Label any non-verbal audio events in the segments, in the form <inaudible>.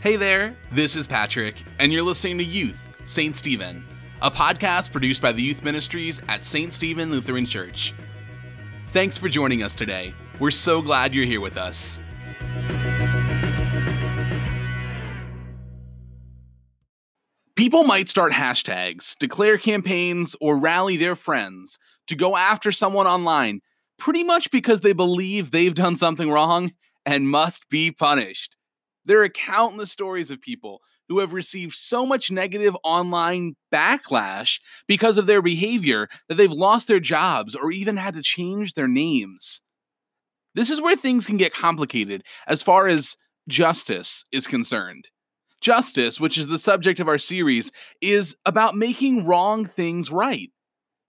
Hey there, this is Patrick, and you're listening to Youth, St. Stephen, a podcast produced by the youth ministries at St. Stephen Lutheran Church. Thanks for joining us today. We're so glad you're here with us. People might start hashtags, declare campaigns, or rally their friends to go after someone online pretty much because they believe they've done something wrong and must be punished. There are countless stories of people who have received so much negative online backlash because of their behavior that they've lost their jobs or even had to change their names. This is where things can get complicated as far as justice is concerned. Justice, which is the subject of our series, is about making wrong things right.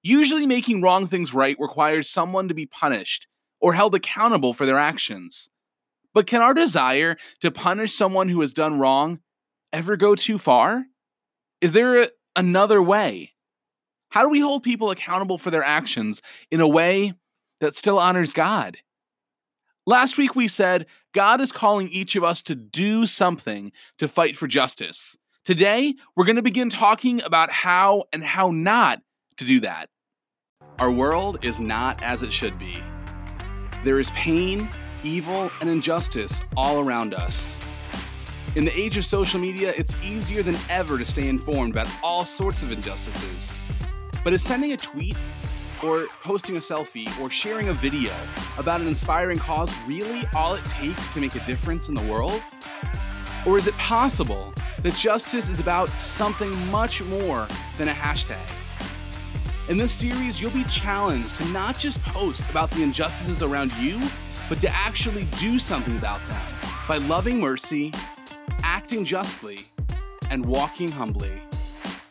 Usually, making wrong things right requires someone to be punished or held accountable for their actions. But can our desire to punish someone who has done wrong ever go too far? Is there a, another way? How do we hold people accountable for their actions in a way that still honors God? Last week we said God is calling each of us to do something to fight for justice. Today, we're going to begin talking about how and how not to do that. Our world is not as it should be. There is pain evil, and injustice all around us. In the age of social media, it's easier than ever to stay informed about all sorts of injustices. But is sending a tweet, or posting a selfie, or sharing a video about an inspiring cause really all it takes to make a difference in the world? Or is it possible that justice is about something much more than a hashtag? In this series, you'll be challenged to not just post about the injustices around you, but to actually do something about them by loving mercy, acting justly, and walking humbly.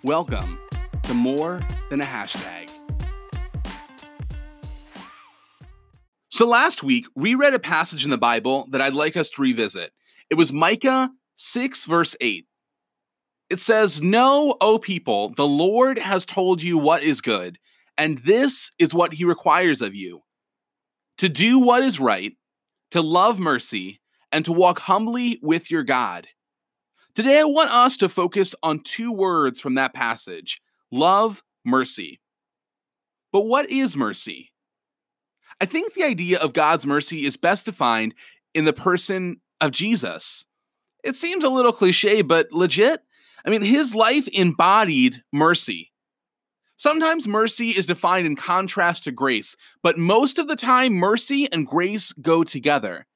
Welcome to More Than a Hashtag. So last week, we read a passage in the Bible that I'd like us to revisit. It was Micah 6, verse 8. It says, Know, O people, the Lord has told you what is good, and this is what he requires of you to do what is right, to love mercy, and to walk humbly with your God. Today, I want us to focus on two words from that passage love, mercy. But what is mercy? I think the idea of God's mercy is best defined in the person of Jesus. It seems a little cliche, but legit. I mean, his life embodied mercy. Sometimes mercy is defined in contrast to grace, but most of the time, mercy and grace go together.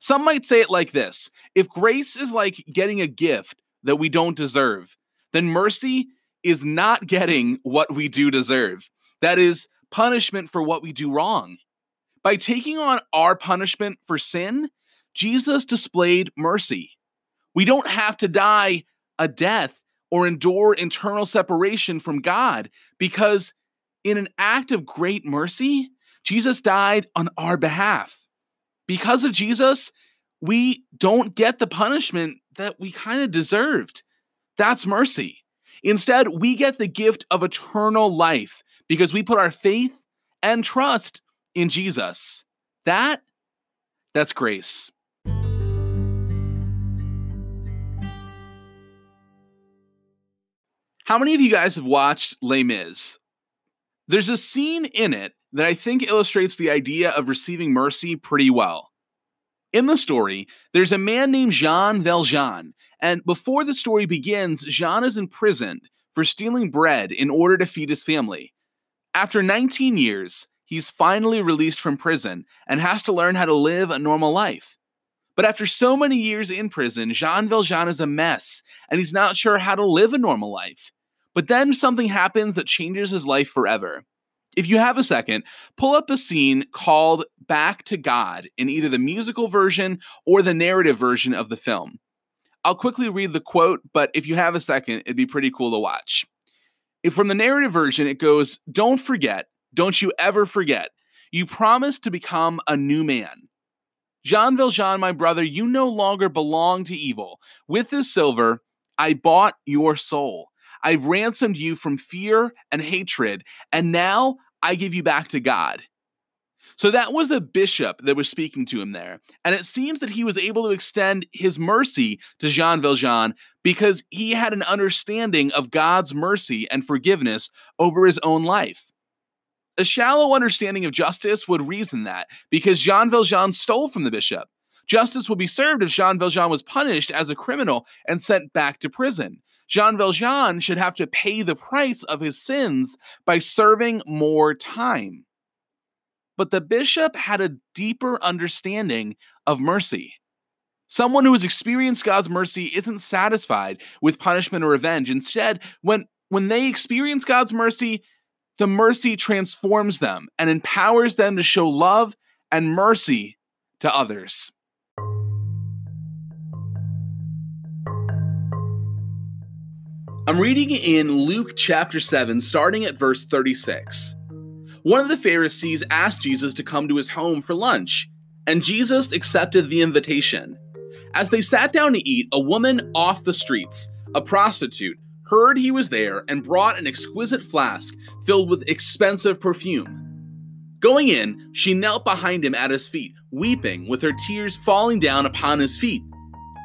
Some might say it like this If grace is like getting a gift that we don't deserve, then mercy is not getting what we do deserve. That is, punishment for what we do wrong. By taking on our punishment for sin, Jesus displayed mercy. We don't have to die a death or endure internal separation from God because in an act of great mercy, Jesus died on our behalf. Because of Jesus, we don't get the punishment that we kind of deserved. That's mercy. Instead, we get the gift of eternal life because we put our faith and trust in Jesus. That that's grace. How many of you guys have watched Les Mis? There's a scene in it that I think illustrates the idea of receiving mercy pretty well. In the story, there's a man named Jean Valjean, and before the story begins, Jean is imprisoned for stealing bread in order to feed his family. After 19 years, he's finally released from prison and has to learn how to live a normal life. But after so many years in prison, Jean Valjean is a mess, and he's not sure how to live a normal life. But then something happens that changes his life forever. If you have a second, pull up a scene called Back to God in either the musical version or the narrative version of the film. I'll quickly read the quote, but if you have a second, it'd be pretty cool to watch. If from the narrative version, it goes, Don't forget, don't you ever forget, you promised to become a new man. Jean Valjean, my brother, you no longer belong to evil. With this silver, I bought your soul. I've ransomed you from fear and hatred, and now I give you back to God. So that was the bishop that was speaking to him there. And it seems that he was able to extend his mercy to Jean Valjean because he had an understanding of God's mercy and forgiveness over his own life. A shallow understanding of justice would reason that because Jean Valjean stole from the bishop, justice would be served if Jean Valjean was punished as a criminal and sent back to prison. Jean Valjean should have to pay the price of his sins by serving more time but the bishop had a deeper understanding of mercy. Someone who has experienced God's mercy isn't satisfied with punishment or revenge. Instead, when, when they experience God's mercy, the mercy transforms them and empowers them to show love and mercy to others. I'm reading in Luke chapter 7, starting at verse 36. One of the Pharisees asked Jesus to come to his home for lunch, and Jesus accepted the invitation. As they sat down to eat, a woman off the streets, a prostitute, heard he was there and brought an exquisite flask filled with expensive perfume. Going in, she knelt behind him at his feet, weeping, with her tears falling down upon his feet.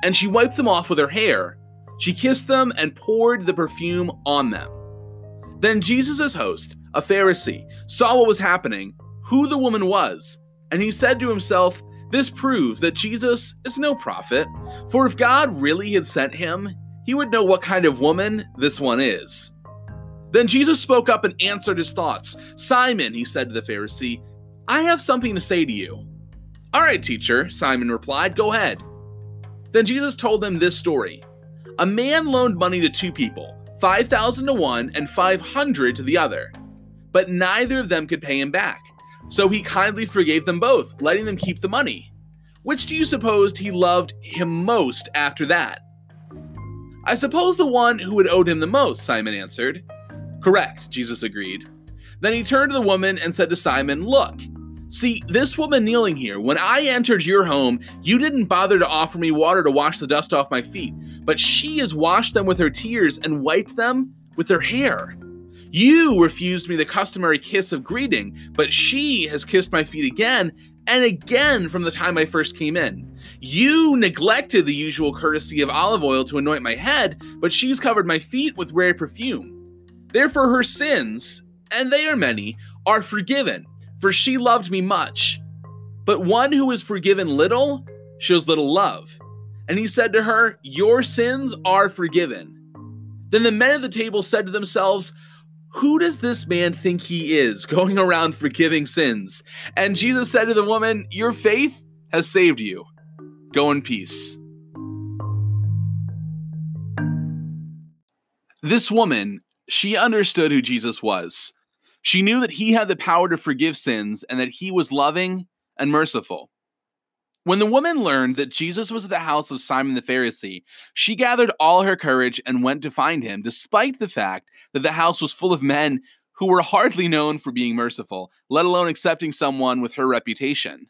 And she wiped them off with her hair. She kissed them and poured the perfume on them. Then Jesus' host, a Pharisee, saw what was happening, who the woman was, and he said to himself, This proves that Jesus is no prophet, for if God really had sent him, he would know what kind of woman this one is. Then Jesus spoke up and answered his thoughts. Simon, he said to the Pharisee, I have something to say to you. All right, teacher, Simon replied, go ahead. Then Jesus told them this story A man loaned money to two people 5,000 to one and 500 to the other. But neither of them could pay him back. So he kindly forgave them both, letting them keep the money. Which do you suppose he loved him most after that? I suppose the one who had owed him the most, Simon answered. Correct, Jesus agreed. Then he turned to the woman and said to Simon, Look, see, this woman kneeling here, when I entered your home, you didn't bother to offer me water to wash the dust off my feet but she has washed them with her tears and wiped them with her hair. You refused me the customary kiss of greeting, but she has kissed my feet again and again from the time I first came in. You neglected the usual courtesy of olive oil to anoint my head, but she's covered my feet with rare perfume. Therefore, her sins, and they are many, are forgiven, for she loved me much. But one who is forgiven little shows little love. And he said to her, Your sins are forgiven. Then the men at the table said to themselves, Who does this man think he is, <laughs> going around forgiving sins? And Jesus said to the woman, Your faith has saved you. Go in peace. This woman, she understood who Jesus was. She knew that he had the power to forgive sins and that he was loving and merciful. When the woman learned that Jesus was at the house of Simon the Pharisee, she gathered all her courage and went to find him, despite the fact that the house was full of men who were hardly known for being merciful, let alone accepting someone with her reputation.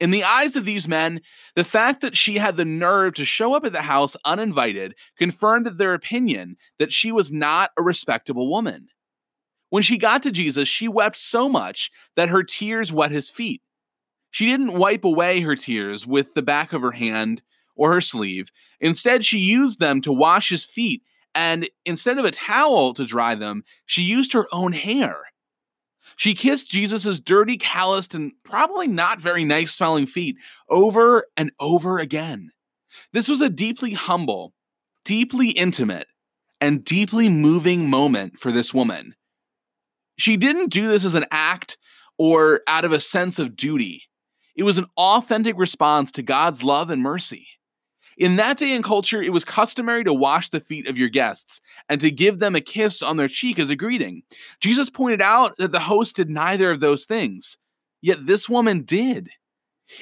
In the eyes of these men, the fact that she had the nerve to show up at the house uninvited confirmed their opinion that she was not a respectable woman. When she got to Jesus, she wept so much that her tears wet his feet. She didn't wipe away her tears with the back of her hand or her sleeve. Instead, she used them to wash his feet, and instead of a towel to dry them, she used her own hair. She kissed Jesus' dirty, calloused, and probably not very nice smelling feet over and over again. This was a deeply humble, deeply intimate, and deeply moving moment for this woman. She didn't do this as an act or out of a sense of duty. It was an authentic response to God's love and mercy. In that day and culture, it was customary to wash the feet of your guests and to give them a kiss on their cheek as a greeting. Jesus pointed out that the host did neither of those things, yet this woman did.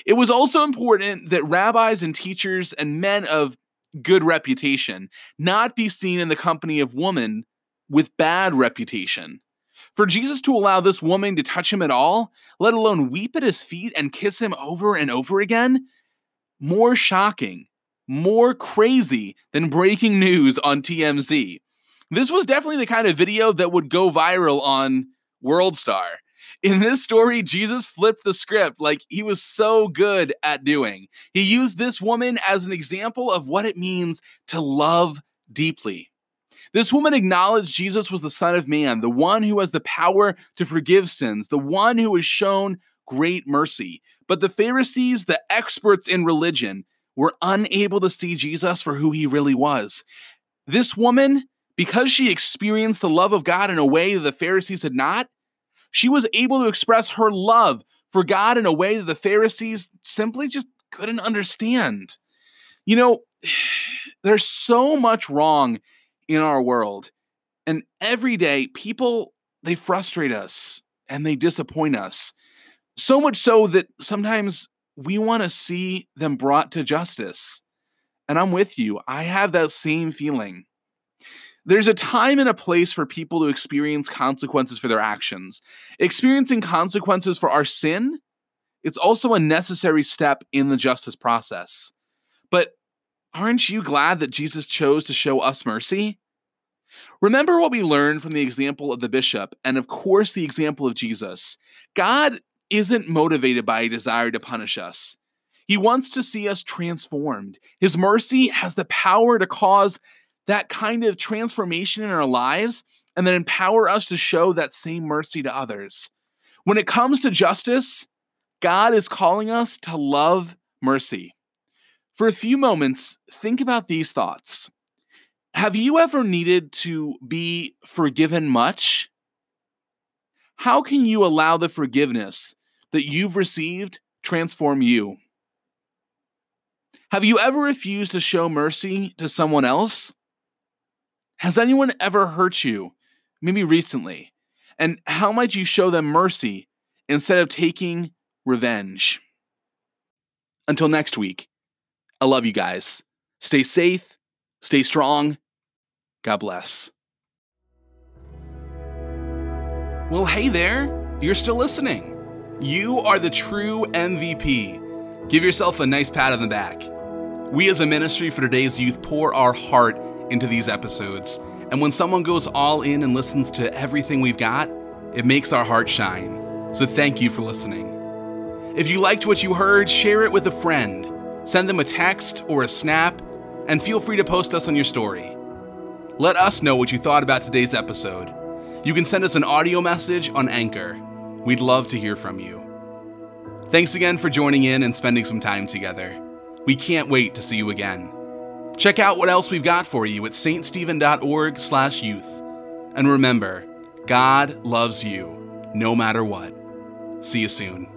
It was also important that rabbis and teachers and men of good reputation not be seen in the company of women with bad reputation. For Jesus to allow this woman to touch him at all, let alone weep at his feet and kiss him over and over again, more shocking, more crazy than breaking news on TMZ. This was definitely the kind of video that would go viral on World Star. In this story, Jesus flipped the script like he was so good at doing. He used this woman as an example of what it means to love deeply. This woman acknowledged Jesus was the Son of Man, the one who has the power to forgive sins, the one who has shown great mercy. But the Pharisees, the experts in religion, were unable to see Jesus for who he really was. This woman, because she experienced the love of God in a way that the Pharisees had not, she was able to express her love for God in a way that the Pharisees simply just couldn't understand. You know, <sighs> there's so much wrong in our world. And every day, people, they frustrate us and they disappoint us. So much so that sometimes we want to see them brought to justice. And I'm with you. I have that same feeling. There's a time and a place for people to experience consequences for their actions. Experiencing consequences for our sin, it's also a necessary step in the justice process. But aren't you glad that Jesus chose to show us mercy? Remember what we learned from the example of the bishop, and of course, the example of Jesus. God isn't motivated by a desire to punish us. He wants to see us transformed. His mercy has the power to cause that kind of transformation in our lives and then empower us to show that same mercy to others. When it comes to justice, God is calling us to love mercy. For a few moments, think about these thoughts. Have you ever needed to be forgiven much? How can you allow the forgiveness that you've received transform you? Have you ever refused to show mercy to someone else? Has anyone ever hurt you, maybe recently? And how might you show them mercy instead of taking revenge? Until next week, I love you guys. Stay safe, stay strong, God bless. Well, hey there. You're still listening. You are the true MVP. Give yourself a nice pat on the back. We as a ministry for today's youth pour our heart into these episodes. And when someone goes all in and listens to everything we've got, it makes our heart shine. So thank you for listening. If you liked what you heard, share it with a friend. Send them a text or a snap, and feel free to post us on your story. Let us know what you thought about today's episode. You can send us an audio message on Anchor. We'd love to hear from you. Thanks again for joining in and spending some time together. We can't wait to see you again. Check out what else we've got for you at ststephen.org/youth. And remember, God loves you no matter what. See you soon.